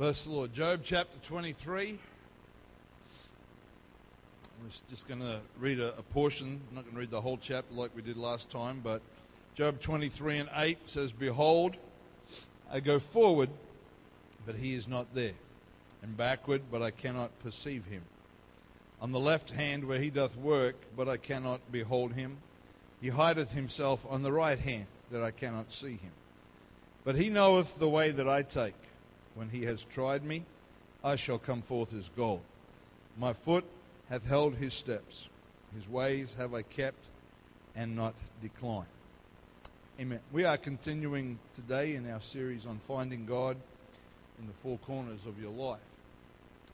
Bless the Lord. Job chapter 23. I'm just going to read a, a portion. I'm not going to read the whole chapter like we did last time, but Job 23 and 8 says, Behold, I go forward, but he is not there, and backward, but I cannot perceive him. On the left hand where he doth work, but I cannot behold him. He hideth himself on the right hand, that I cannot see him. But he knoweth the way that I take. When he has tried me, I shall come forth as gold. My foot hath held his steps. His ways have I kept and not declined. Amen. We are continuing today in our series on finding God in the four corners of your life.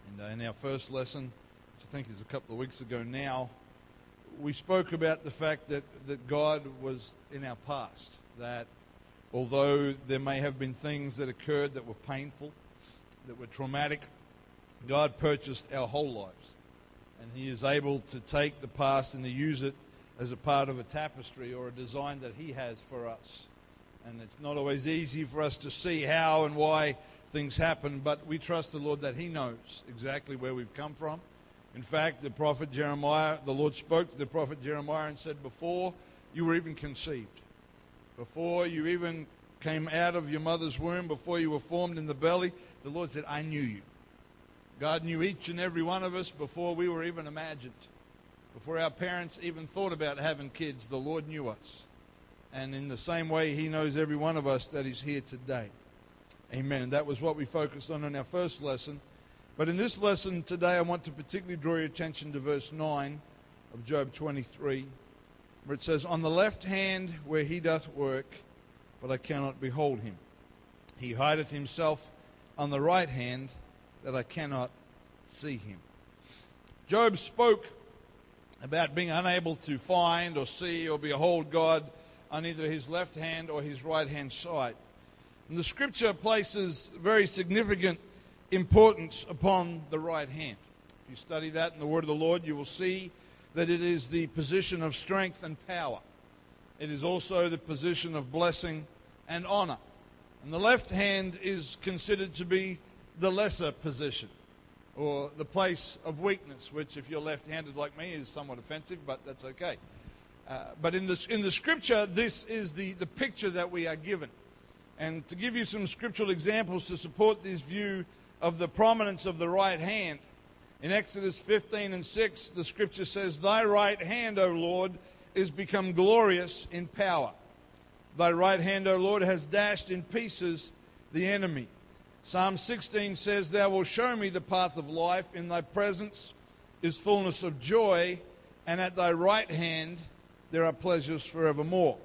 And uh, in our first lesson, which I think is a couple of weeks ago now, we spoke about the fact that, that God was in our past. That although there may have been things that occurred that were painful, that were traumatic, God purchased our whole lives and He is able to take the past and to use it as a part of a tapestry or a design that He has for us. And it's not always easy for us to see how and why things happen, but we trust the Lord that He knows exactly where we've come from. In fact, the prophet Jeremiah, the Lord spoke to the prophet Jeremiah and said, Before you were even conceived, before you even came out of your mother's womb, before you were formed in the belly, the Lord said, I knew you. God knew each and every one of us before we were even imagined. Before our parents even thought about having kids, the Lord knew us. And in the same way, He knows every one of us that is here today. Amen. And that was what we focused on in our first lesson. But in this lesson today, I want to particularly draw your attention to verse 9 of Job 23, where it says, On the left hand where he doth work, but I cannot behold him. He hideth himself on the right hand that I cannot see him. Job spoke about being unable to find or see or behold God on either his left hand or his right hand side. And the scripture places very significant importance upon the right hand. If you study that in the word of the Lord, you will see that it is the position of strength and power. It is also the position of blessing and honor. And the left hand is considered to be the lesser position or the place of weakness, which, if you're left handed like me, is somewhat offensive, but that's okay. Uh, but in, this, in the scripture, this is the, the picture that we are given. And to give you some scriptural examples to support this view of the prominence of the right hand, in Exodus 15 and 6, the scripture says, Thy right hand, O Lord, is become glorious in power. Thy right hand, O Lord, has dashed in pieces the enemy. Psalm 16 says, Thou wilt show me the path of life. In thy presence is fullness of joy, and at thy right hand there are pleasures forevermore.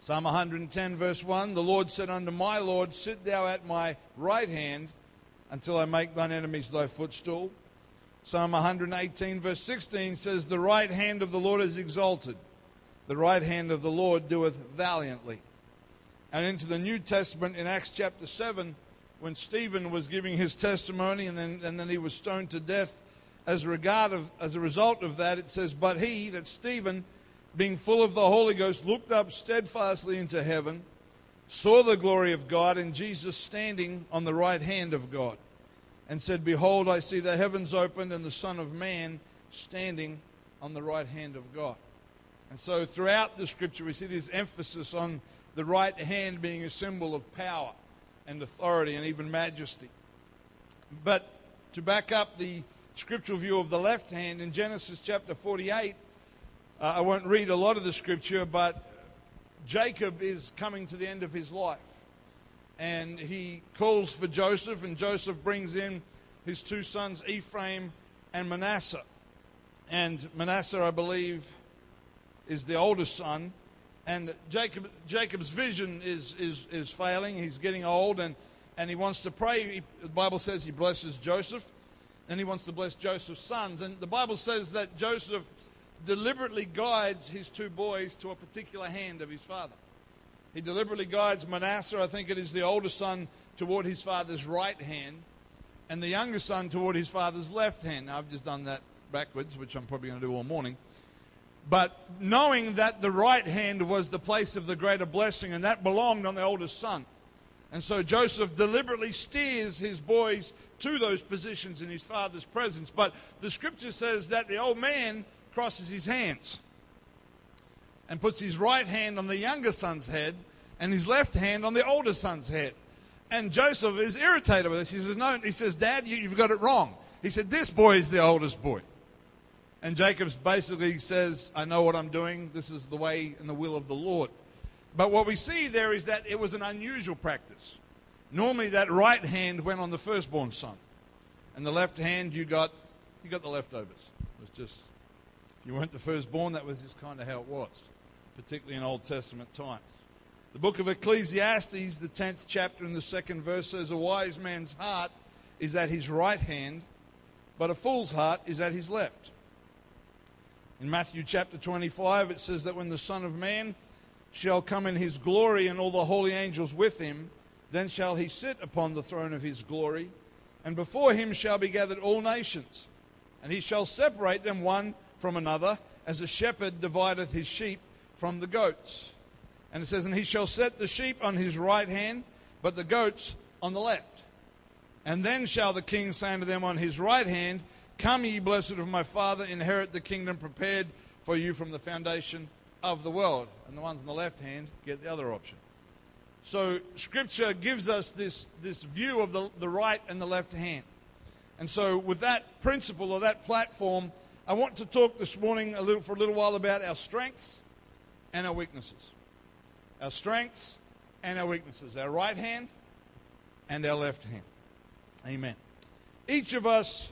Psalm 110, verse 1 The Lord said unto my Lord, Sit thou at my right hand until I make thine enemies thy footstool. Psalm 118, verse 16 says, The right hand of the Lord is exalted, the right hand of the Lord doeth valiantly. And into the New Testament in Acts chapter 7, when Stephen was giving his testimony and then, and then he was stoned to death as, regard of, as a result of that, it says, But he, that Stephen, being full of the Holy Ghost, looked up steadfastly into heaven, saw the glory of God, and Jesus standing on the right hand of God, and said, Behold, I see the heavens opened, and the Son of Man standing on the right hand of God. And so throughout the scripture, we see this emphasis on the right hand being a symbol of power and authority and even majesty. But to back up the scriptural view of the left hand, in Genesis chapter 48, uh, I won't read a lot of the scripture, but Jacob is coming to the end of his life. And he calls for Joseph, and Joseph brings in his two sons, Ephraim and Manasseh. And Manasseh, I believe, is the oldest son. And Jacob, Jacob's vision is, is, is failing. He's getting old and, and he wants to pray. He, the Bible says he blesses Joseph and he wants to bless Joseph's sons. And the Bible says that Joseph deliberately guides his two boys to a particular hand of his father. He deliberately guides Manasseh, I think it is the older son, toward his father's right hand, and the younger son toward his father's left hand. Now, I've just done that backwards, which I'm probably going to do all morning. But knowing that the right hand was the place of the greater blessing and that belonged on the oldest son, And so Joseph deliberately steers his boys to those positions in his father's presence. But the scripture says that the old man crosses his hands and puts his right hand on the younger son's head and his left hand on the older son's head. And Joseph is irritated with this. He says, No, he says, Dad, you, have got it wrong. He said, This boy is the oldest boy. And Jacob basically says, I know what I'm doing. This is the way and the will of the Lord. But what we see there is that it was an unusual practice. Normally, that right hand went on the firstborn son, and the left hand you got you got the leftovers. It was just if you weren't the firstborn. That was just kind of how it was, particularly in Old Testament times. The book of Ecclesiastes, the tenth chapter and the second verse says, "A wise man's heart is at his right hand, but a fool's heart is at his left." In Matthew chapter 25, it says that when the Son of Man shall come in his glory and all the holy angels with him. Then shall he sit upon the throne of his glory, and before him shall be gathered all nations. And he shall separate them one from another, as a shepherd divideth his sheep from the goats. And it says, And he shall set the sheep on his right hand, but the goats on the left. And then shall the king say unto them on his right hand, Come ye, blessed of my Father, inherit the kingdom prepared for you from the foundation of the world. And the ones on the left hand get the other option. So Scripture gives us this, this view of the, the right and the left hand. And so, with that principle or that platform, I want to talk this morning a little, for a little while about our strengths and our weaknesses. Our strengths and our weaknesses. Our right hand and our left hand. Amen. Each of us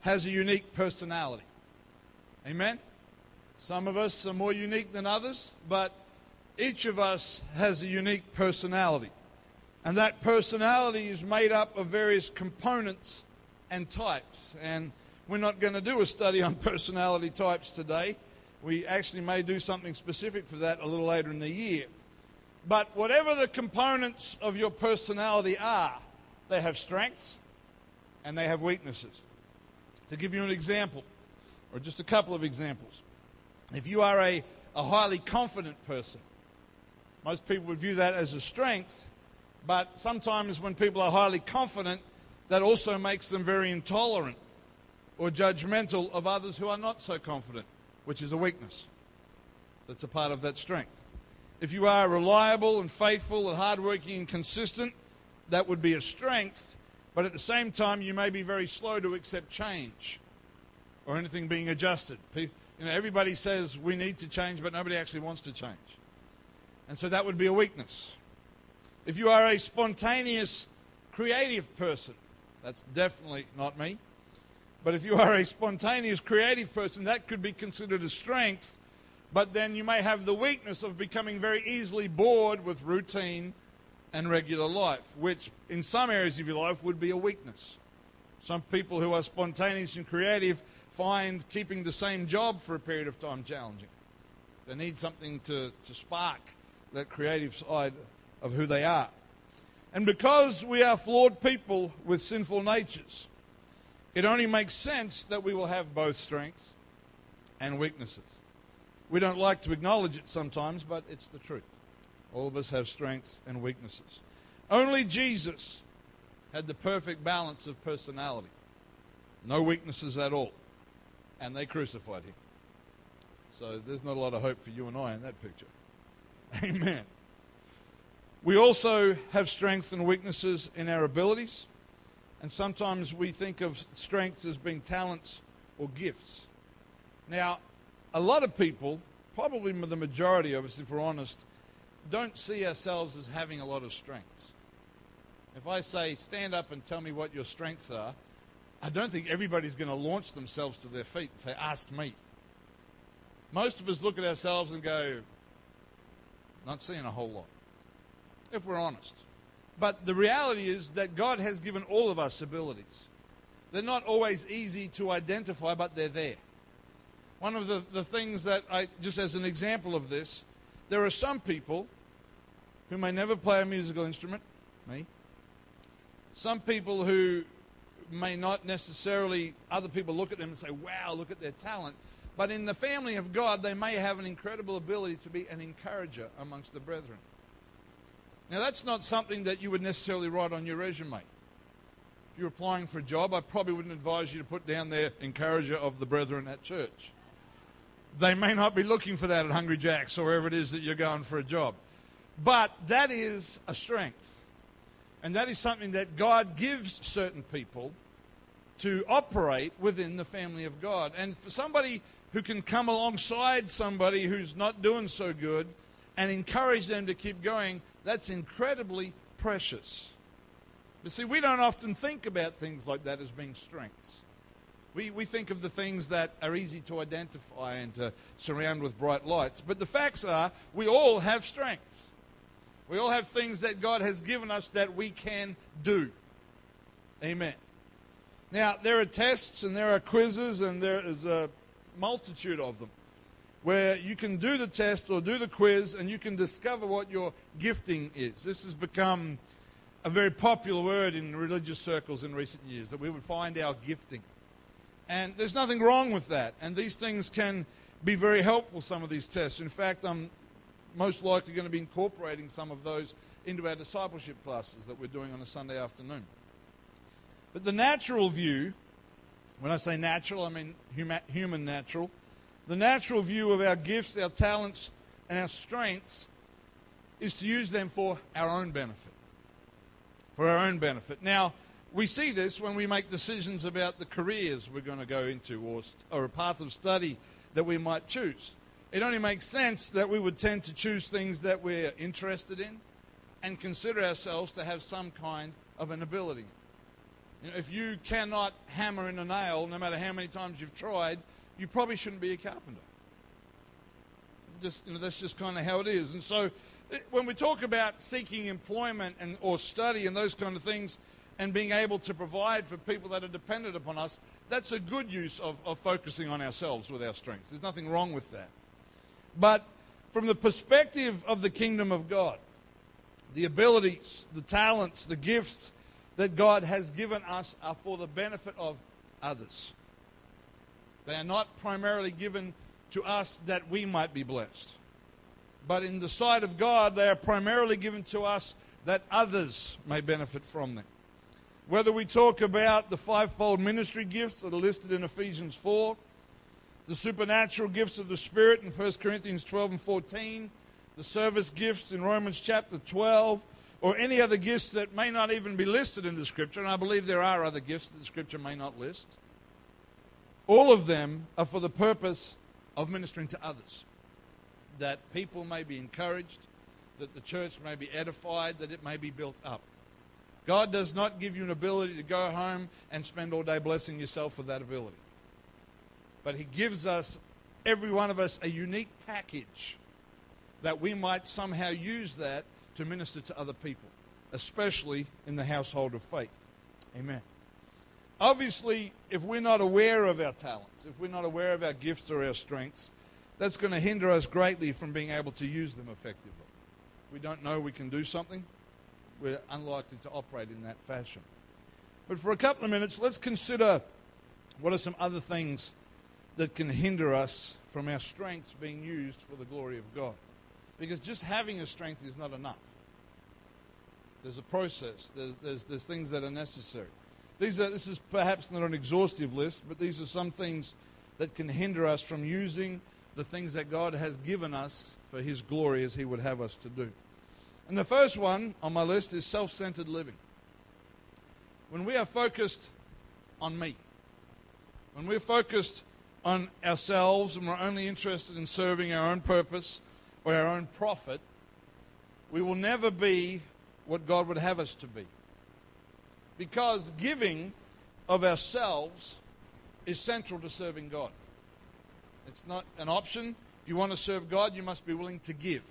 has a unique personality. Amen. Some of us are more unique than others, but each of us has a unique personality. And that personality is made up of various components and types. And we're not going to do a study on personality types today. We actually may do something specific for that a little later in the year. But whatever the components of your personality are, they have strengths and they have weaknesses. To give you an example, or just a couple of examples, if you are a, a highly confident person, most people would view that as a strength, but sometimes when people are highly confident, that also makes them very intolerant or judgmental of others who are not so confident, which is a weakness. That's a part of that strength. If you are reliable and faithful and hardworking and consistent, that would be a strength, but at the same time, you may be very slow to accept change or anything being adjusted. You know, everybody says we need to change, but nobody actually wants to change. And so that would be a weakness. If you are a spontaneous, creative person, that's definitely not me. But if you are a spontaneous, creative person, that could be considered a strength. But then you may have the weakness of becoming very easily bored with routine and regular life, which in some areas of your life would be a weakness. Some people who are spontaneous and creative find keeping the same job for a period of time challenging. They need something to, to spark that creative side of who they are. And because we are flawed people with sinful natures, it only makes sense that we will have both strengths and weaknesses. We don't like to acknowledge it sometimes, but it's the truth. All of us have strengths and weaknesses. Only Jesus had the perfect balance of personality, no weaknesses at all and they crucified him. So there's not a lot of hope for you and I in that picture. Amen. We also have strengths and weaknesses in our abilities, and sometimes we think of strengths as being talents or gifts. Now, a lot of people, probably the majority of us, if we're honest, don't see ourselves as having a lot of strengths. If I say, stand up and tell me what your strengths are, I don't think everybody's going to launch themselves to their feet and say, Ask me. Most of us look at ourselves and go, Not seeing a whole lot, if we're honest. But the reality is that God has given all of us abilities. They're not always easy to identify, but they're there. One of the, the things that I, just as an example of this, there are some people who may never play a musical instrument, me. Some people who may not necessarily, other people look at them and say, wow, look at their talent. But in the family of God, they may have an incredible ability to be an encourager amongst the brethren. Now, that's not something that you would necessarily write on your resume. If you're applying for a job, I probably wouldn't advise you to put down there encourager of the brethren at church. They may not be looking for that at Hungry Jack's or wherever it is that you're going for a job. But that is a strength. And that is something that God gives certain people to operate within the family of God. And for somebody who can come alongside somebody who's not doing so good and encourage them to keep going, that's incredibly precious. But see, we don't often think about things like that as being strengths. We, we think of the things that are easy to identify and to surround with bright lights. But the facts are, we all have strengths. We all have things that God has given us that we can do. Amen. Now, there are tests and there are quizzes and there is a multitude of them where you can do the test or do the quiz and you can discover what your gifting is. This has become a very popular word in religious circles in recent years that we would find our gifting. And there's nothing wrong with that. And these things can be very helpful, some of these tests. In fact, I'm most likely going to be incorporating some of those into our discipleship classes that we're doing on a Sunday afternoon. But the natural view, when I say natural, I mean human natural, the natural view of our gifts, our talents, and our strengths is to use them for our own benefit. For our own benefit. Now, we see this when we make decisions about the careers we're going to go into or, or a path of study that we might choose it only makes sense that we would tend to choose things that we're interested in and consider ourselves to have some kind of an ability. You know, if you cannot hammer in a nail, no matter how many times you've tried, you probably shouldn't be a carpenter. Just, you know, that's just kind of how it is. And so, eh, when we talk about seeking employment and or study and those kind of things, and being able to provide for people that are dependent upon us, that's a good use of, of focusing on ourselves with our strengths. There's nothing wrong with that. But from the perspective of the kingdom of God, the abilities, the talents, the gifts that God has given us are for the benefit of others. They are not primarily given to us that we might be blessed. But in the sight of God, they are primarily given to us that others may benefit from them. Whether we talk about the fivefold ministry gifts that are listed in Ephesians 4, the supernatural gifts of the Spirit in 1 Corinthians 12 and 14, the service gifts in Romans chapter 12, or any other gifts that may not even be listed in the Scripture, and I believe there are other gifts that the Scripture may not list. All of them are for the purpose of ministering to others, that people may be encouraged, that the church may be edified, that it may be built up. God does not give you an ability to go home and spend all day blessing yourself for that ability but He gives us, every one of us, a unique package that we might somehow use that to minister to other people, especially in the household of faith. Amen. Obviously, if we're not aware of our talents, if we're not aware of our gifts or our strengths, that's going to hinder us greatly from being able to use them effectively. We don't know we can do something, we're unlikely to operate in that fashion. But for a couple of minutes, let's consider what are some other things that can hinder us from our strengths being used for the glory of God. Because just having a strength is not enough. There's a process, there's, there's, there's things that are necessary. These are, this is perhaps not an exhaustive list, but these are some things that can hinder us from using the things that God has given us for His glory as He would have us to do. And the first one on my list is self centered living. When we are focused on me, when we're focused on ourselves and we're only interested in serving our own purpose or our own profit, we will never be what God would have us to be. Because giving of ourselves is central to serving God. It's not an option. If you want to serve God, you must be willing to give.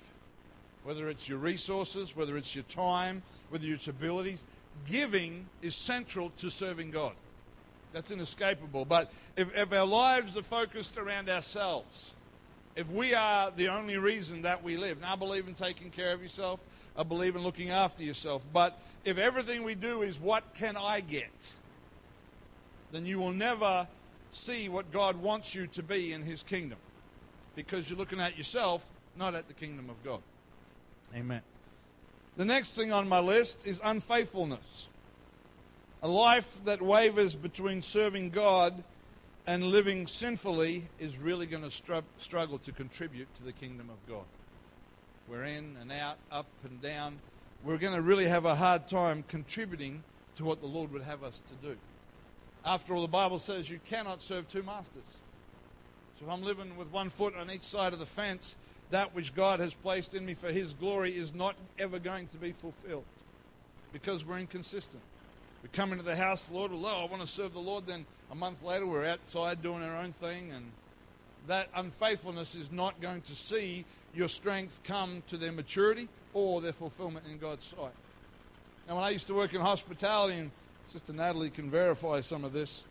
Whether it's your resources, whether it's your time, whether it's abilities, giving is central to serving God. That's inescapable. But if, if our lives are focused around ourselves, if we are the only reason that we live, now I believe in taking care of yourself, I believe in looking after yourself. But if everything we do is what can I get, then you will never see what God wants you to be in His kingdom because you're looking at yourself, not at the kingdom of God. Amen. The next thing on my list is unfaithfulness. A life that wavers between serving God and living sinfully is really going to str- struggle to contribute to the kingdom of God. We're in and out, up and down. We're going to really have a hard time contributing to what the Lord would have us to do. After all, the Bible says you cannot serve two masters. So if I'm living with one foot on each side of the fence, that which God has placed in me for His glory is not ever going to be fulfilled because we're inconsistent. We come into the house, the Lord, well, oh, I want to serve the Lord. Then a month later, we're outside doing our own thing, and that unfaithfulness is not going to see your strength come to their maturity or their fulfillment in God's sight. Now, when I used to work in hospitality, and Sister Natalie can verify some of this,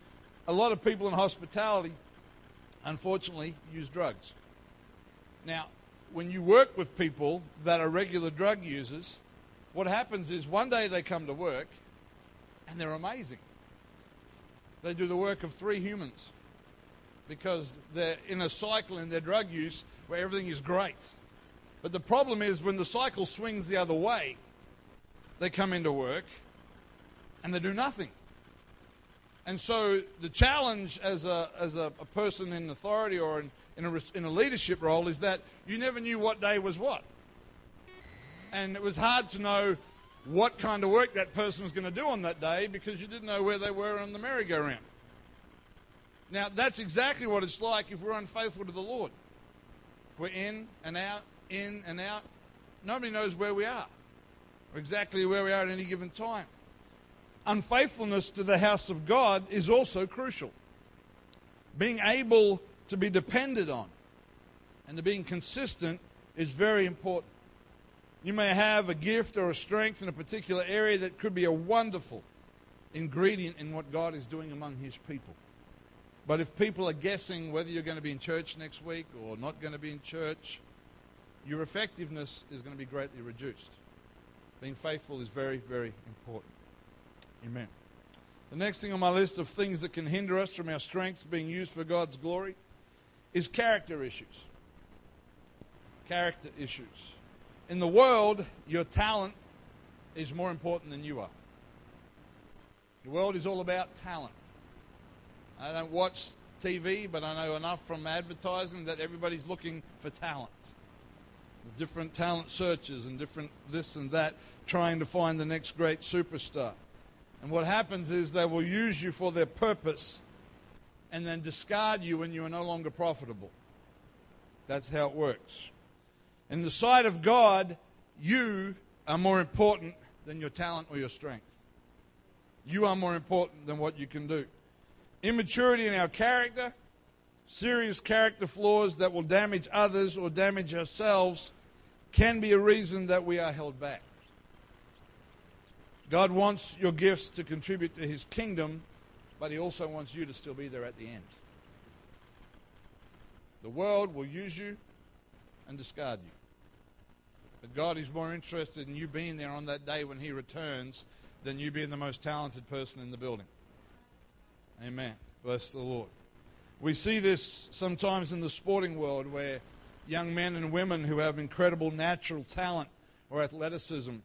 a lot of people in hospitality, unfortunately, use drugs. Now, when you work with people that are regular drug users, what happens is one day they come to work and they're amazing. They do the work of three humans because they're in a cycle in their drug use where everything is great. But the problem is when the cycle swings the other way, they come into work and they do nothing. And so the challenge as a, as a, a person in authority or in, in, a, in a leadership role is that you never knew what day was what. And it was hard to know what kind of work that person was going to do on that day because you didn't know where they were on the merry-go-round. Now, that's exactly what it's like if we're unfaithful to the Lord. We're in and out, in and out, nobody knows where we are or exactly where we are at any given time. Unfaithfulness to the house of God is also crucial. Being able to be depended on and to being consistent is very important. You may have a gift or a strength in a particular area that could be a wonderful ingredient in what God is doing among His people. But if people are guessing whether you're going to be in church next week or not going to be in church, your effectiveness is going to be greatly reduced. Being faithful is very, very important. Amen. The next thing on my list of things that can hinder us from our strength being used for God's glory is character issues. Character issues. In the world, your talent is more important than you are. The world is all about talent. I don't watch TV, but I know enough from advertising that everybody's looking for talent. There's different talent searches and different this and that, trying to find the next great superstar. And what happens is they will use you for their purpose and then discard you when you are no longer profitable. That's how it works. In the sight of God, you are more important than your talent or your strength. You are more important than what you can do. Immaturity in our character, serious character flaws that will damage others or damage ourselves, can be a reason that we are held back. God wants your gifts to contribute to his kingdom, but he also wants you to still be there at the end. The world will use you and discard you. But God is more interested in you being there on that day when He returns than you being the most talented person in the building. Amen. Bless the Lord. We see this sometimes in the sporting world where young men and women who have incredible natural talent or athleticism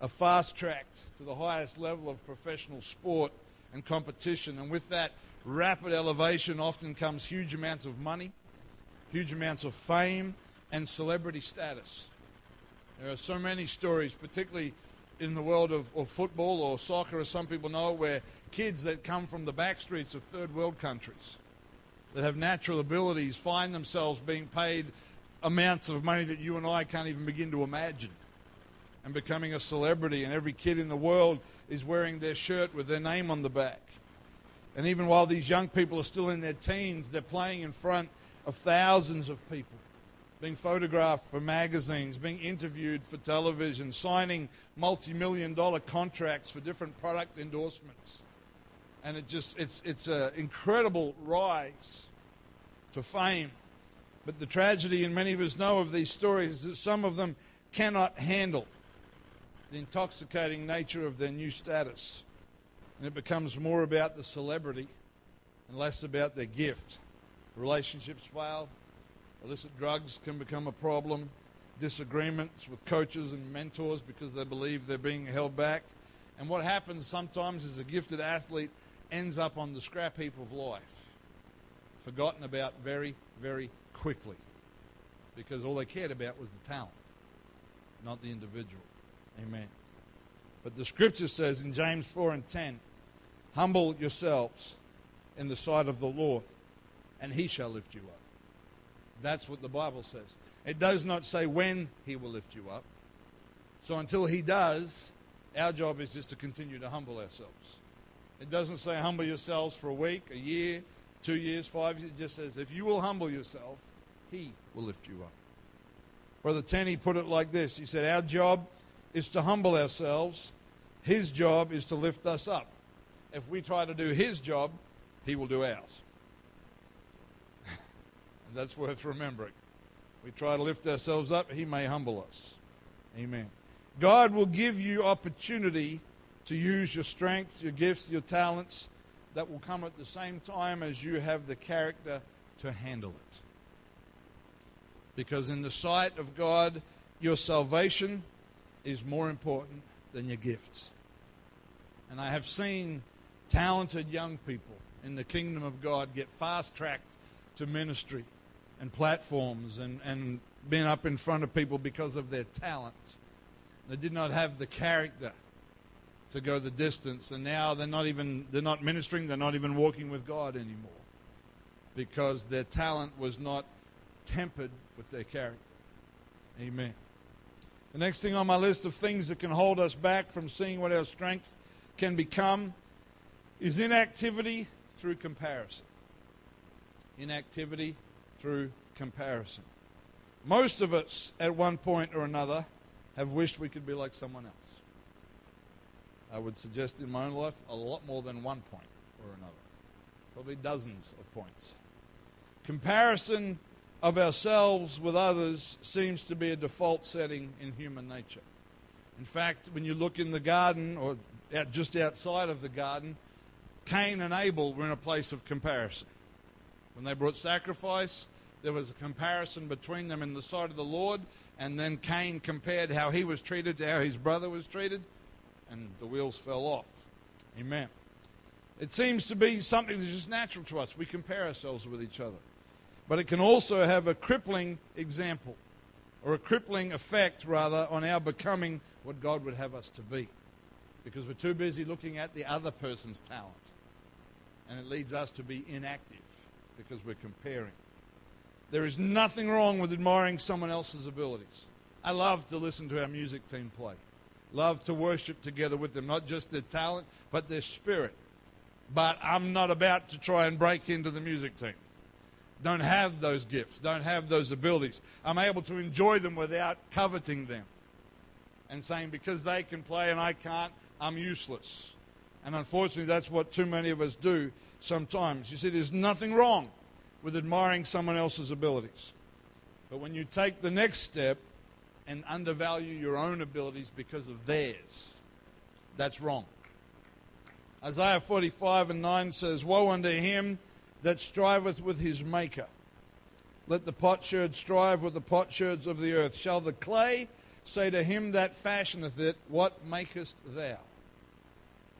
are fast tracked to the highest level of professional sport and competition. And with that rapid elevation often comes huge amounts of money, huge amounts of fame, and celebrity status. There are so many stories, particularly in the world of, of football or soccer, as some people know, where kids that come from the back streets of third world countries that have natural abilities find themselves being paid amounts of money that you and I can't even begin to imagine and becoming a celebrity, and every kid in the world is wearing their shirt with their name on the back. And even while these young people are still in their teens, they're playing in front of thousands of people being photographed for magazines, being interviewed for television, signing multi million dollar contracts for different product endorsements. And it just, it's, it's an incredible rise to fame. But the tragedy, and many of us know of these stories, is that some of them cannot handle the intoxicating nature of their new status. And it becomes more about the celebrity and less about their gift. Relationships fail, illicit drugs can become a problem, disagreements with coaches and mentors because they believe they're being held back. And what happens sometimes is a gifted athlete ends up on the scrap heap of life, forgotten about very, very quickly because all they cared about was the talent, not the individual. Amen. But the scripture says in James 4 and 10 Humble yourselves in the sight of the Lord, and he shall lift you up. That's what the Bible says. It does not say when he will lift you up. So until he does, our job is just to continue to humble ourselves. It doesn't say humble yourselves for a week, a year, two years, five years. It just says if you will humble yourself, he will lift you up. Brother Tenney put it like this He said, Our job is to humble ourselves, his job is to lift us up. If we try to do his job, he will do ours. and that's worth remembering. We try to lift ourselves up, he may humble us. Amen. God will give you opportunity to use your strength, your gifts, your talents that will come at the same time as you have the character to handle it. Because in the sight of God, your salvation is more important than your gifts. And I have seen talented young people in the kingdom of God get fast tracked to ministry and platforms and, and being up in front of people because of their talent. They did not have the character to go the distance, and now they're not even they're not ministering, they're not even walking with God anymore. Because their talent was not tempered with their character. Amen. The next thing on my list of things that can hold us back from seeing what our strength can become is inactivity through comparison. Inactivity through comparison. Most of us, at one point or another, have wished we could be like someone else. I would suggest in my own life a lot more than one point or another, probably dozens of points. Comparison of ourselves with others seems to be a default setting in human nature. In fact, when you look in the garden or out just outside of the garden, Cain and Abel were in a place of comparison. When they brought sacrifice, there was a comparison between them in the sight of the Lord, and then Cain compared how he was treated to how his brother was treated, and the wheels fell off. Amen. It seems to be something that's just natural to us. We compare ourselves with each other. But it can also have a crippling example, or a crippling effect, rather, on our becoming what God would have us to be. Because we're too busy looking at the other person's talent. And it leads us to be inactive because we're comparing. There is nothing wrong with admiring someone else's abilities. I love to listen to our music team play, love to worship together with them, not just their talent, but their spirit. But I'm not about to try and break into the music team don't have those gifts, don't have those abilities. I'm able to enjoy them without coveting them and saying, because they can play and I can't, I'm useless. And unfortunately, that's what too many of us do sometimes. You see, there's nothing wrong with admiring someone else's abilities. But when you take the next step and undervalue your own abilities because of theirs, that's wrong. Isaiah 45 and 9 says, Woe unto him that striveth with his maker. Let the potsherd strive with the potsherds of the earth. Shall the clay say to him that fashioneth it, What makest thou?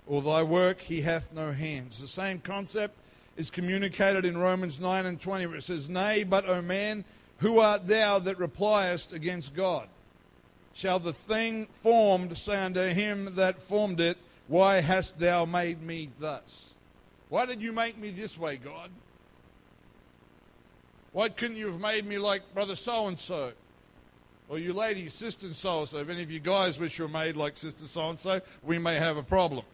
Or thy work he hath no hands. The same concept is communicated in Romans 9 and 20, where it says, Nay, but, O man, who art thou that repliest against God? Shall the thing formed say unto him that formed it, Why hast thou made me thus? Why did you make me this way, God? Why couldn't you have made me like brother so and so? Or you ladies, sister so and so. If any of you guys wish you were made like sister so and so, we may have a problem.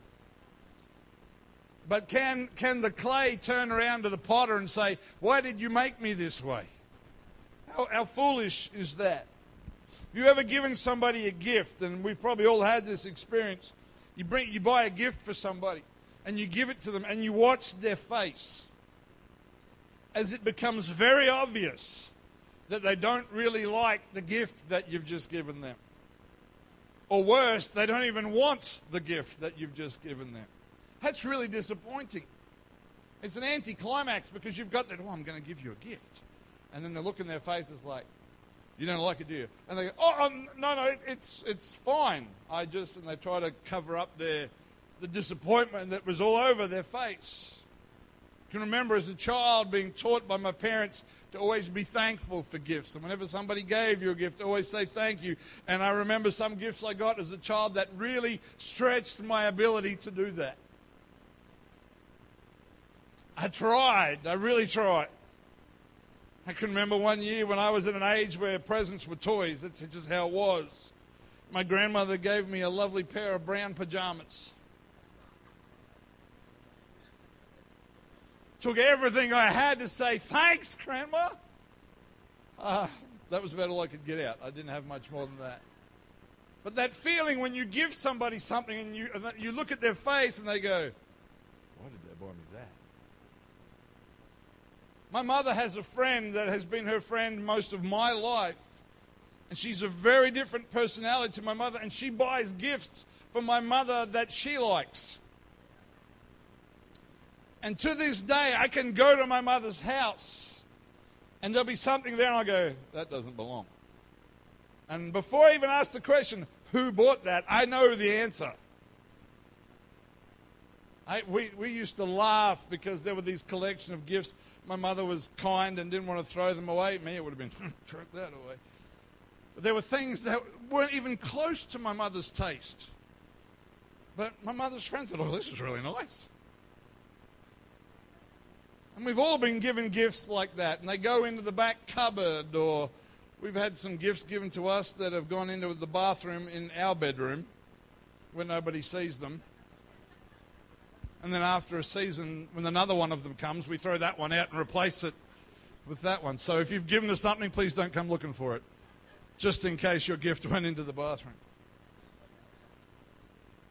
But can, can the clay turn around to the potter and say, Why did you make me this way? How, how foolish is that? Have you ever given somebody a gift, and we've probably all had this experience, you, bring, you buy a gift for somebody and you give it to them and you watch their face as it becomes very obvious that they don't really like the gift that you've just given them. Or worse, they don't even want the gift that you've just given them. That's really disappointing. It's an anticlimax because you've got that, oh, I'm going to give you a gift. And then the look in their faces like, You don't like it, do you? And they go, oh, um, no, no, it's, it's fine. I just, and they try to cover up their, the disappointment that was all over their face. I can remember as a child being taught by my parents to always be thankful for gifts. And whenever somebody gave you a gift, always say thank you. And I remember some gifts I got as a child that really stretched my ability to do that. I tried. I really tried. I can remember one year when I was at an age where presents were toys. That's just how it was. My grandmother gave me a lovely pair of brown pajamas. Took everything I had to say, thanks, Grandma. Uh, that was about all I could get out. I didn't have much more than that. But that feeling when you give somebody something and you, and you look at their face and they go, Why did they buy me that? My mother has a friend that has been her friend most of my life. And she's a very different personality to my mother. And she buys gifts for my mother that she likes. And to this day, I can go to my mother's house and there'll be something there, and I'll go, that doesn't belong. And before I even ask the question, who bought that, I know the answer. I, we, we used to laugh because there were these collection of gifts. My mother was kind and didn't want to throw them away. Me, it would have been, hmm, chuck that away. But there were things that weren't even close to my mother's taste. But my mother's friend thought, oh, this is really nice. And we've all been given gifts like that, and they go into the back cupboard, or we've had some gifts given to us that have gone into the bathroom in our bedroom where nobody sees them. And then after a season, when another one of them comes, we throw that one out and replace it with that one. So if you've given us something, please don't come looking for it, just in case your gift went into the bathroom.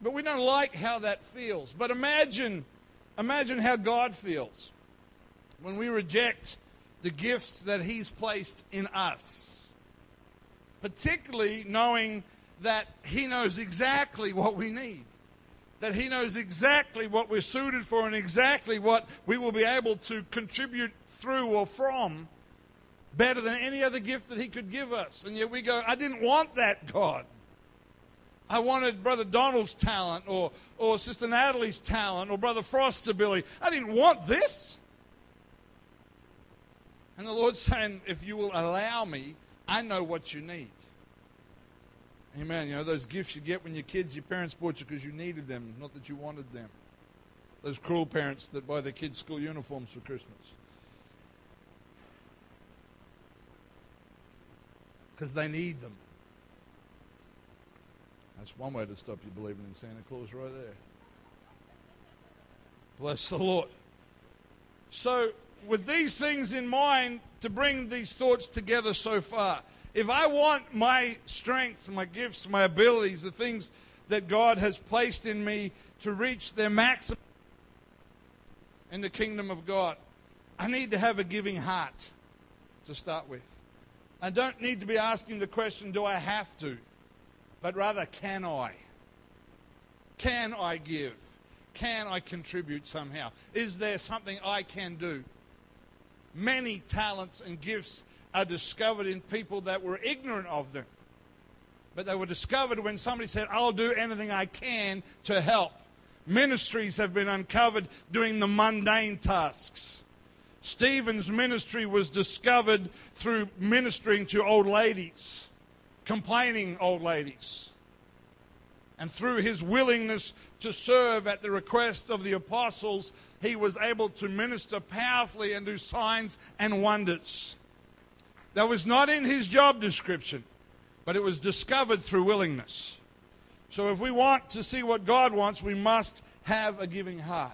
But we don't like how that feels. But imagine, imagine how God feels when we reject the gifts that He's placed in us, particularly knowing that He knows exactly what we need, that He knows exactly what we're suited for and exactly what we will be able to contribute through or from better than any other gift that He could give us. And yet we go, I didn't want that, God. I wanted Brother Donald's talent or, or Sister Natalie's talent or Brother Frost's ability. I didn't want this. And the Lord's saying, if you will allow me, I know what you need. Amen. You know, those gifts you get when you're kids, your parents bought you because you needed them, not that you wanted them. Those cruel parents that buy their kids school uniforms for Christmas. Because they need them. That's one way to stop you believing in Santa Claus right there. Bless the Lord. So, with these things in mind to bring these thoughts together so far. If I want my strengths, my gifts, my abilities, the things that God has placed in me to reach their maximum in the kingdom of God, I need to have a giving heart to start with. I don't need to be asking the question, do I have to? But rather, can I? Can I give? Can I contribute somehow? Is there something I can do? many talents and gifts are discovered in people that were ignorant of them. But they were discovered when somebody said, I'll do anything I can to help. Ministries have been uncovered doing the mundane tasks. Stephen's ministry was discovered through ministering to old ladies, complaining old ladies. And through his willingness to serve at the request of the apostles, he was able to minister powerfully and do signs and wonders. That was not in his job description, but it was discovered through willingness. So if we want to see what God wants, we must have a giving heart.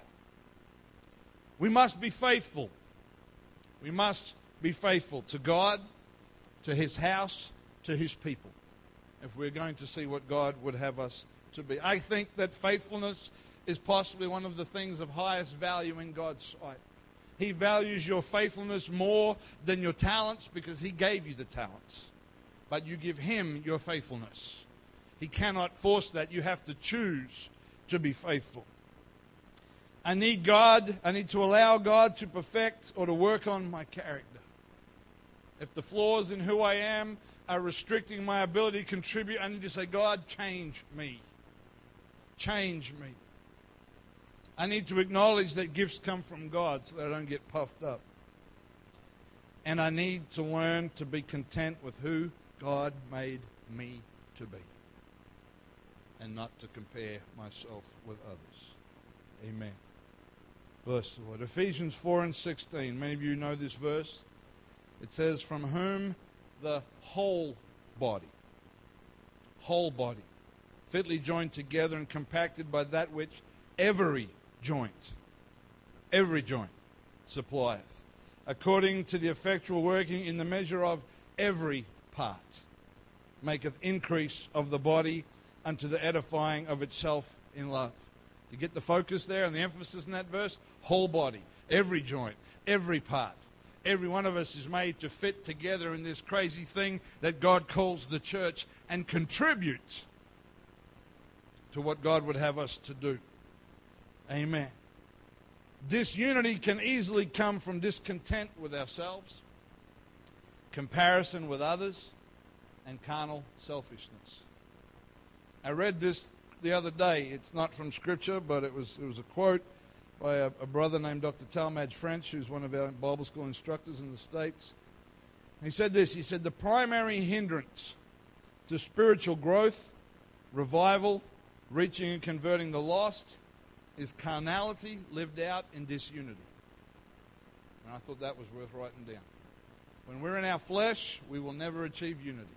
We must be faithful. We must be faithful to God, to his house, to his people, if we're going to see what God would have us to be. I think that faithfulness is possibly one of the things of highest value in God's sight. He values your faithfulness more than your talents because He gave you the talents. But you give Him your faithfulness. He cannot force that. You have to choose to be faithful. I need God, I need to allow God to perfect or to work on my character. If the flaws in who I am are restricting my ability to contribute, I need to say, God, change me. Change me. I need to acknowledge that gifts come from God so that I don't get puffed up. And I need to learn to be content with who God made me to be and not to compare myself with others. Amen. Bless the Lord. Ephesians 4 and 16. Many of you know this verse. It says, From whom the whole body, whole body, fitly joined together and compacted by that which every joint, every joint supplieth, according to the effectual working in the measure of every part, maketh increase of the body unto the edifying of itself in love. You get the focus there and the emphasis in that verse? Whole body, every joint, every part. Every one of us is made to fit together in this crazy thing that God calls the church and contribute to what God would have us to do. Amen. Disunity can easily come from discontent with ourselves, comparison with others, and carnal selfishness. I read this the other day. It's not from Scripture, but it was, it was a quote by a, a brother named Dr. Talmadge French, who's one of our Bible school instructors in the States. He said this He said, The primary hindrance to spiritual growth, revival, reaching and converting the lost is carnality lived out in disunity. And I thought that was worth writing down. When we're in our flesh, we will never achieve unity.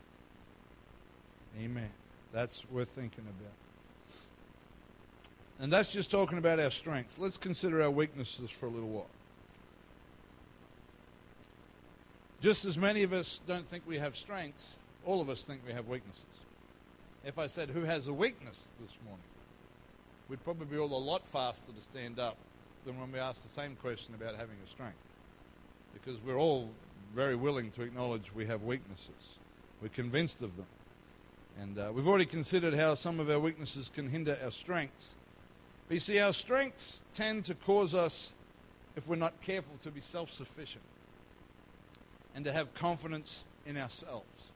Amen. That's worth thinking about. And that's just talking about our strengths. Let's consider our weaknesses for a little while. Just as many of us don't think we have strengths, all of us think we have weaknesses. If I said, Who has a weakness this morning? We'd probably be all a lot faster to stand up than when we ask the same question about having a strength. Because we're all very willing to acknowledge we have weaknesses. We're convinced of them. And uh, we've already considered how some of our weaknesses can hinder our strengths. But you see, our strengths tend to cause us, if we're not careful, to be self sufficient and to have confidence in ourselves.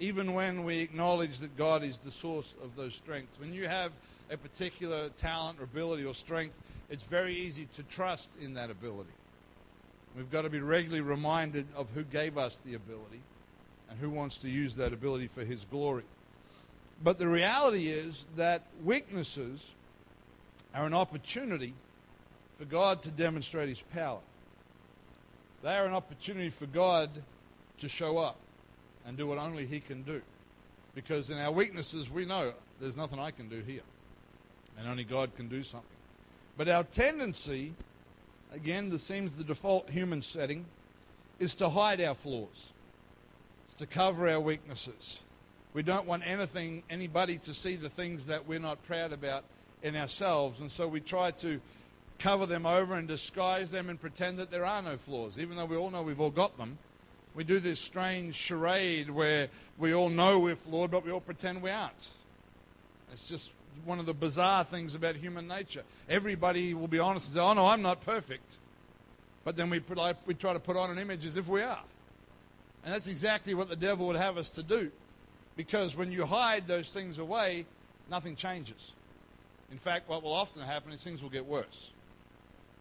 Even when we acknowledge that God is the source of those strengths. When you have a particular talent or ability or strength, it's very easy to trust in that ability. We've got to be regularly reminded of who gave us the ability and who wants to use that ability for his glory. But the reality is that weaknesses are an opportunity for God to demonstrate his power. They are an opportunity for God to show up and do what only he can do. Because in our weaknesses, we know there's nothing I can do here and only God can do something. But our tendency, again, this seems the default human setting, is to hide our flaws. It's to cover our weaknesses. We don't want anything, anybody to see the things that we're not proud about in ourselves, and so we try to cover them over and disguise them and pretend that there are no flaws, even though we all know we've all got them. We do this strange charade where we all know we're flawed, but we all pretend we aren't. It's just one of the bizarre things about human nature. Everybody will be honest and say, oh, no, I'm not perfect. But then we, put, we try to put on an image as if we are. And that's exactly what the devil would have us to do. Because when you hide those things away, nothing changes. In fact, what will often happen is things will get worse.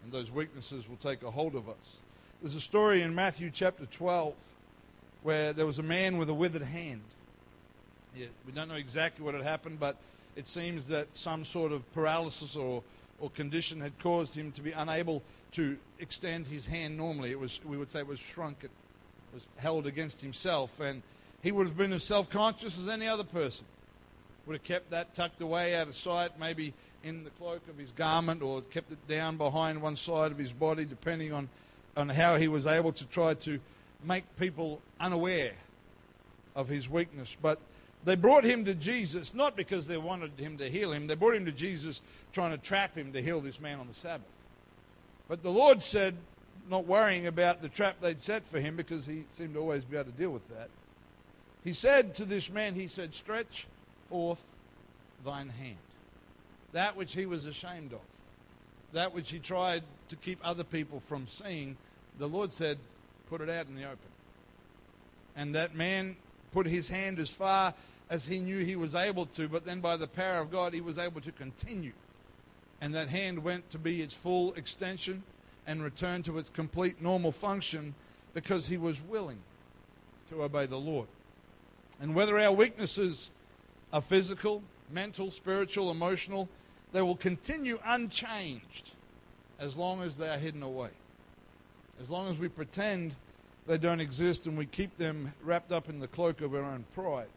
And those weaknesses will take a hold of us. There's a story in Matthew chapter 12 where there was a man with a withered hand. Yeah, we don't know exactly what had happened, but it seems that some sort of paralysis or, or condition had caused him to be unable to extend his hand normally. It was, we would say it was shrunken, it was held against himself, and he would have been as self conscious as any other person. Would have kept that tucked away out of sight, maybe in the cloak of his garment, or kept it down behind one side of his body, depending on, on how he was able to try to make people unaware of his weakness. But they brought him to Jesus not because they wanted him to heal him, they brought him to Jesus trying to trap him to heal this man on the Sabbath. But the Lord said, not worrying about the trap they'd set for him because he seemed to always be able to deal with that. He said to this man, He said, Stretch forth thine hand. That which he was ashamed of, that which he tried to keep other people from seeing, the Lord said, Put it out in the open. And that man put his hand as far as he knew he was able to, but then by the power of God, he was able to continue. And that hand went to be its full extension and return to its complete normal function because he was willing to obey the Lord. And whether our weaknesses are physical, mental, spiritual, emotional, they will continue unchanged as long as they are hidden away. As long as we pretend they don't exist and we keep them wrapped up in the cloak of our own pride.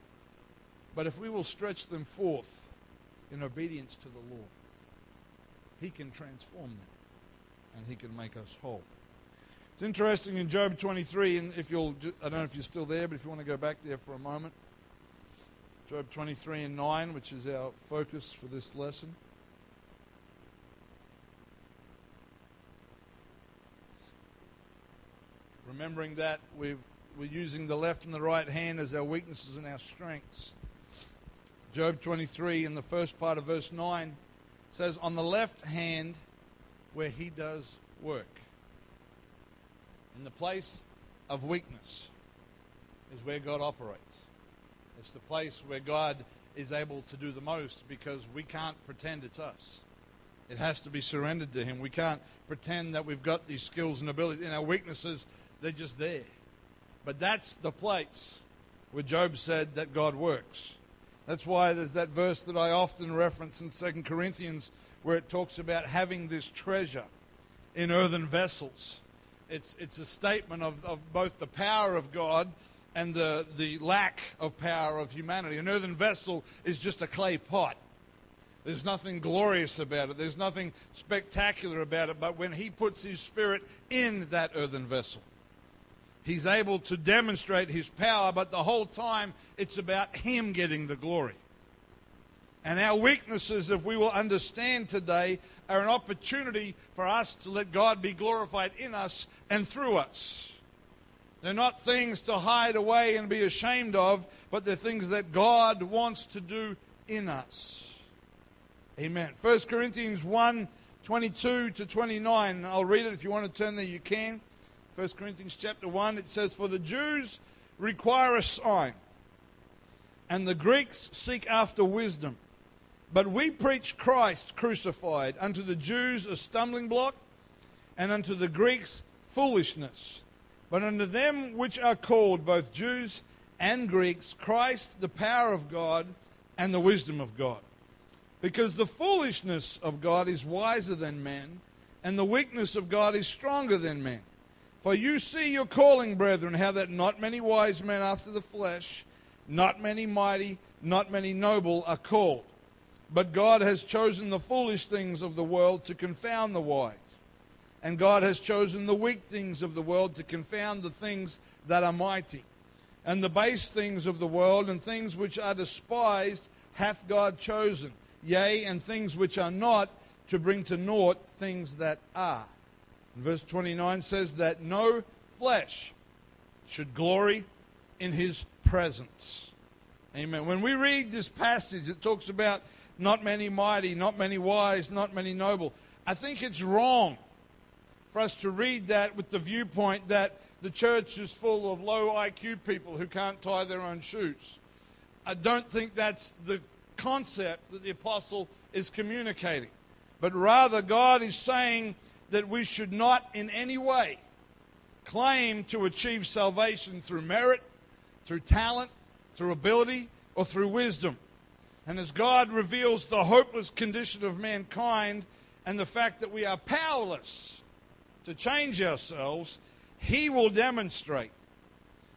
But if we will stretch them forth in obedience to the Lord, He can transform them and He can make us whole. It's interesting in Job 23, and if you'll, I don't know if you're still there, but if you want to go back there for a moment. Job 23 and 9, which is our focus for this lesson. Remembering that we are using the left and the right hand as our weaknesses and our strengths. Job 23, in the first part of verse 9, says, On the left hand, where he does work. In the place of weakness is where God operates. It's the place where God is able to do the most because we can't pretend it's us. It has to be surrendered to Him. We can't pretend that we've got these skills and abilities. And our weaknesses, they're just there. But that's the place where Job said that God works. That's why there's that verse that I often reference in 2 Corinthians where it talks about having this treasure in earthen vessels. It's, it's a statement of, of both the power of God and the, the lack of power of humanity. An earthen vessel is just a clay pot. There's nothing glorious about it. There's nothing spectacular about it. But when He puts His Spirit in that earthen vessel, He's able to demonstrate His power, but the whole time it's about Him getting the glory. And our weaknesses, if we will understand today, are an opportunity for us to let God be glorified in us and through us. They're not things to hide away and be ashamed of, but they're things that God wants to do in us. Amen. 1 Corinthians 1 22 to 29. I'll read it if you want to turn there, you can. 1 Corinthians chapter 1, it says, For the Jews require a sign, and the Greeks seek after wisdom. But we preach Christ crucified, unto the Jews a stumbling block, and unto the Greeks foolishness. But unto them which are called, both Jews and Greeks, Christ the power of God and the wisdom of God. Because the foolishness of God is wiser than men, and the weakness of God is stronger than men. For you see your calling, brethren, how that not many wise men after the flesh, not many mighty, not many noble are called. But God has chosen the foolish things of the world to confound the wise. And God has chosen the weak things of the world to confound the things that are mighty. And the base things of the world and things which are despised hath God chosen. Yea, and things which are not to bring to naught things that are. Verse 29 says that no flesh should glory in his presence. Amen. When we read this passage, it talks about not many mighty, not many wise, not many noble. I think it's wrong for us to read that with the viewpoint that the church is full of low IQ people who can't tie their own shoes. I don't think that's the concept that the apostle is communicating. But rather, God is saying that we should not in any way claim to achieve salvation through merit, through talent, through ability, or through wisdom. And as God reveals the hopeless condition of mankind and the fact that we are powerless to change ourselves, He will demonstrate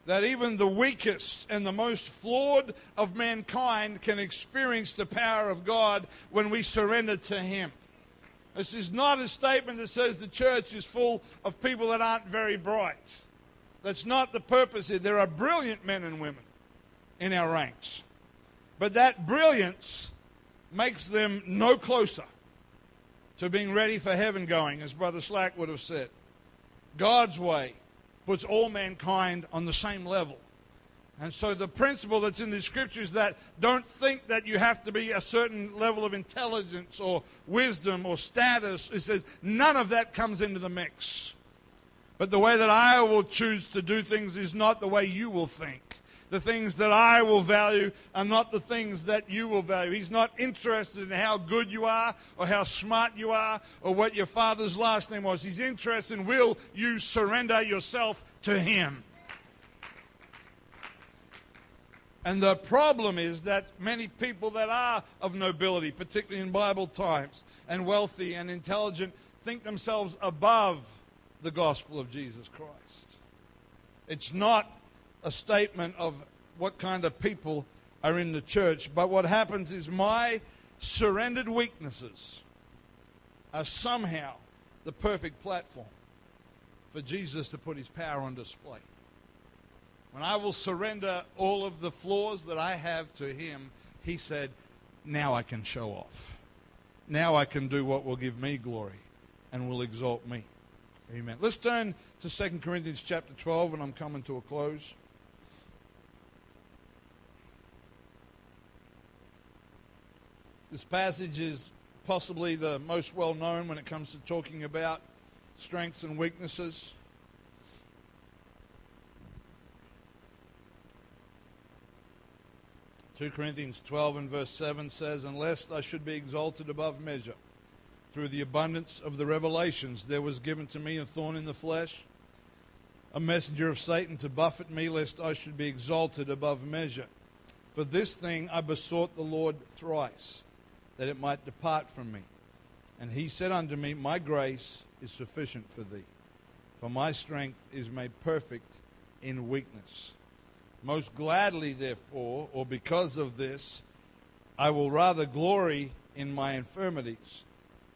that even the weakest and the most flawed of mankind can experience the power of God when we surrender to Him. This is not a statement that says the church is full of people that aren't very bright. That's not the purpose here. There are brilliant men and women in our ranks. But that brilliance makes them no closer to being ready for heaven going, as Brother Slack would have said. God's way puts all mankind on the same level. And so the principle that's in the scripture is that don't think that you have to be a certain level of intelligence or wisdom or status. It says none of that comes into the mix. But the way that I will choose to do things is not the way you will think. The things that I will value are not the things that you will value. He's not interested in how good you are or how smart you are or what your father's last name was. He's interested in will you surrender yourself to Him. And the problem is that many people that are of nobility, particularly in Bible times, and wealthy and intelligent, think themselves above the gospel of Jesus Christ. It's not a statement of what kind of people are in the church, but what happens is my surrendered weaknesses are somehow the perfect platform for Jesus to put his power on display. When I will surrender all of the flaws that I have to Him, He said, Now I can show off. Now I can do what will give me glory and will exalt me. Amen. Let's turn to 2 Corinthians chapter 12, and I'm coming to a close. This passage is possibly the most well known when it comes to talking about strengths and weaknesses. 2 Corinthians 12 and verse 7 says, Unless I should be exalted above measure through the abundance of the revelations, there was given to me a thorn in the flesh, a messenger of Satan to buffet me, lest I should be exalted above measure. For this thing I besought the Lord thrice, that it might depart from me. And he said unto me, My grace is sufficient for thee, for my strength is made perfect in weakness. Most gladly, therefore, or because of this, I will rather glory in my infirmities,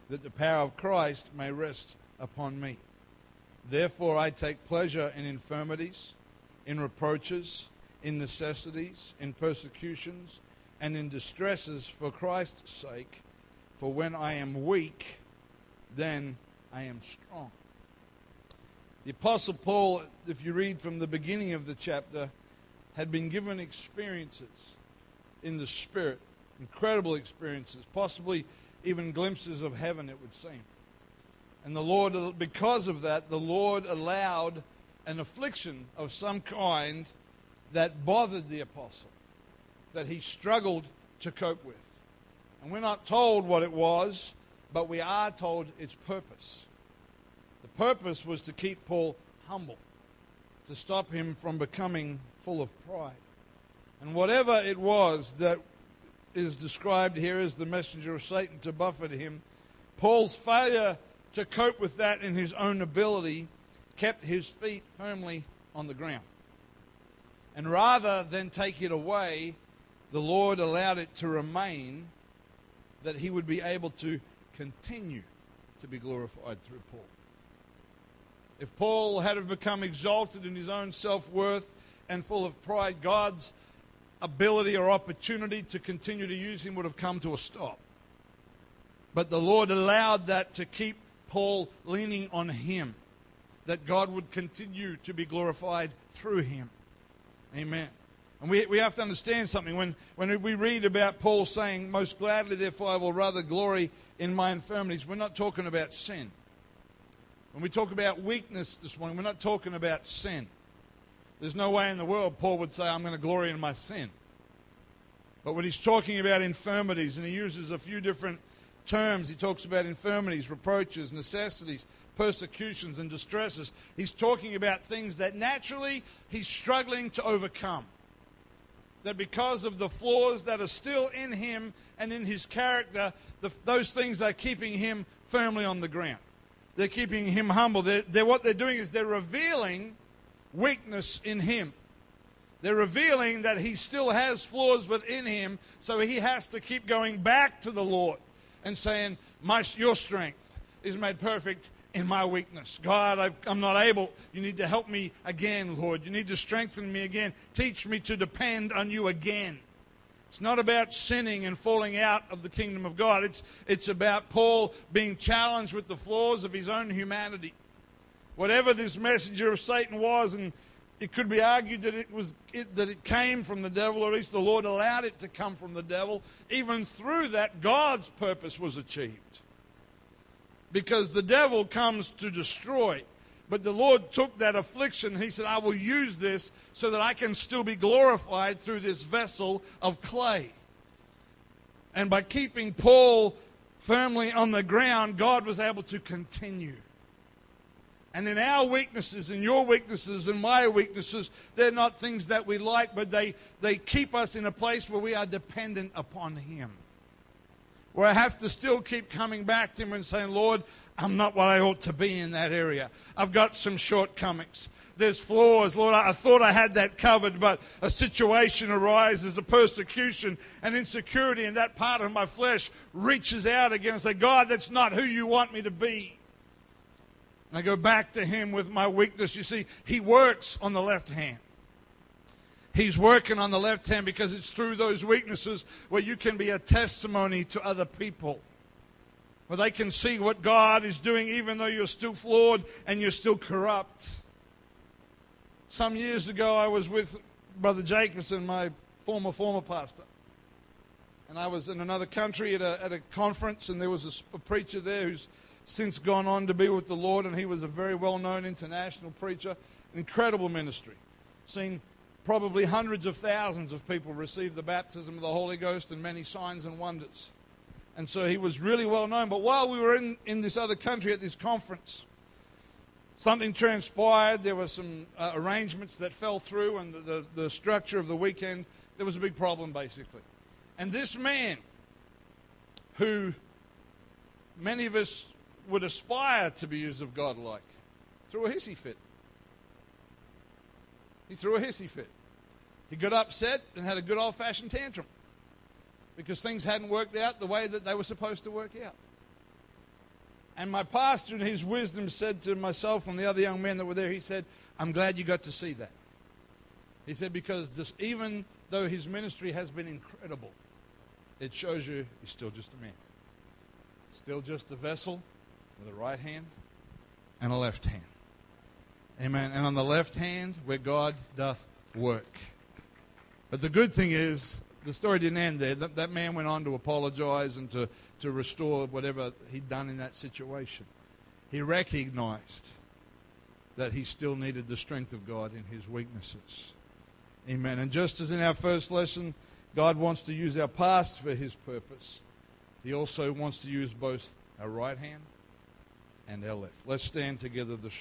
that the power of Christ may rest upon me. Therefore, I take pleasure in infirmities, in reproaches, in necessities, in persecutions, and in distresses for Christ's sake. For when I am weak, then I am strong. The Apostle Paul, if you read from the beginning of the chapter, had been given experiences in the Spirit, incredible experiences, possibly even glimpses of heaven, it would seem. And the Lord, because of that, the Lord allowed an affliction of some kind that bothered the apostle, that he struggled to cope with. And we're not told what it was, but we are told its purpose. The purpose was to keep Paul humble, to stop him from becoming full of pride. And whatever it was that is described here as the messenger of Satan to buffet him, Paul's failure to cope with that in his own ability kept his feet firmly on the ground. And rather than take it away, the Lord allowed it to remain that he would be able to continue to be glorified through Paul. If Paul had have become exalted in his own self worth, and full of pride, God's ability or opportunity to continue to use him would have come to a stop. But the Lord allowed that to keep Paul leaning on him, that God would continue to be glorified through him. Amen. And we, we have to understand something. When, when we read about Paul saying, Most gladly, therefore, I will rather glory in my infirmities, we're not talking about sin. When we talk about weakness this morning, we're not talking about sin. There's no way in the world Paul would say, I'm going to glory in my sin. But when he's talking about infirmities, and he uses a few different terms, he talks about infirmities, reproaches, necessities, persecutions, and distresses. He's talking about things that naturally he's struggling to overcome. That because of the flaws that are still in him and in his character, the, those things are keeping him firmly on the ground. They're keeping him humble. They're, they're, what they're doing is they're revealing weakness in him. They're revealing that he still has flaws within him, so he has to keep going back to the Lord and saying, my, Your strength is made perfect in my weakness. God, I, I'm not able. You need to help me again, Lord. You need to strengthen me again. Teach me to depend on you again. It's not about sinning and falling out of the kingdom of God. It's, it's about Paul being challenged with the flaws of his own humanity whatever this messenger of Satan was, and it could be argued that it was it, that it came from the devil, or at least the Lord allowed it to come from the devil. Even through that, God's purpose was achieved. Because the devil comes to destroy, But the Lord took that affliction and He said, I will use this so that I can still be glorified through this vessel of clay. And by keeping Paul firmly on the ground, God was able to continue. And in our weaknesses, in your weaknesses, and my weaknesses, they're not things that we like, but they, they keep us in a place where we are dependent upon Him. Where I have to still keep coming back to Him and saying, Lord, I'm not what I ought to be in that area. I've got some shortcomings. There's flaws. Lord, I thought I had that covered, but a situation arises, a persecution, an insecurity, and that part of my flesh reaches out again and say, God, that's not who you want me to be. And I go back to him with my weakness. You see, he works on the left hand. He's working on the left hand because it's through those weaknesses where you can be a testimony to other people. Where they can see what God is doing even though you're still flawed and you're still corrupt. Some years ago, I was with Brother Jacobson, my former, former pastor. And I was in another country at a, at a conference, and there was a, a preacher there who's since gone on to be with the Lord, and he was a very well known international preacher. Incredible ministry. Seen probably hundreds of thousands of people receive the baptism of the Holy Ghost and many signs and wonders. And so he was really well known. But while we were in, in this other country at this conference, something transpired. There were some uh, arrangements that fell through, and the, the, the structure of the weekend, there was a big problem, basically. And this man, who many of us would aspire to be used of God like, threw a hissy fit. He threw a hissy fit. He got upset and had a good old fashioned tantrum because things hadn't worked out the way that they were supposed to work out. And my pastor, in his wisdom, said to myself and the other young men that were there, he said, I'm glad you got to see that. He said, because this, even though his ministry has been incredible, it shows you he's still just a man. Still just a vessel with a right hand and a left hand. Amen. And on the left hand, where God doth work. But the good thing is, the story didn't end there. That, that man went on to apologize and to, to restore whatever he'd done in that situation. He recognized that he still needed the strength of God in his weaknesses. Amen. And just as in our first lesson, God wants to use our past for his purpose, he also wants to use both our right hand and our left. Let's stand together this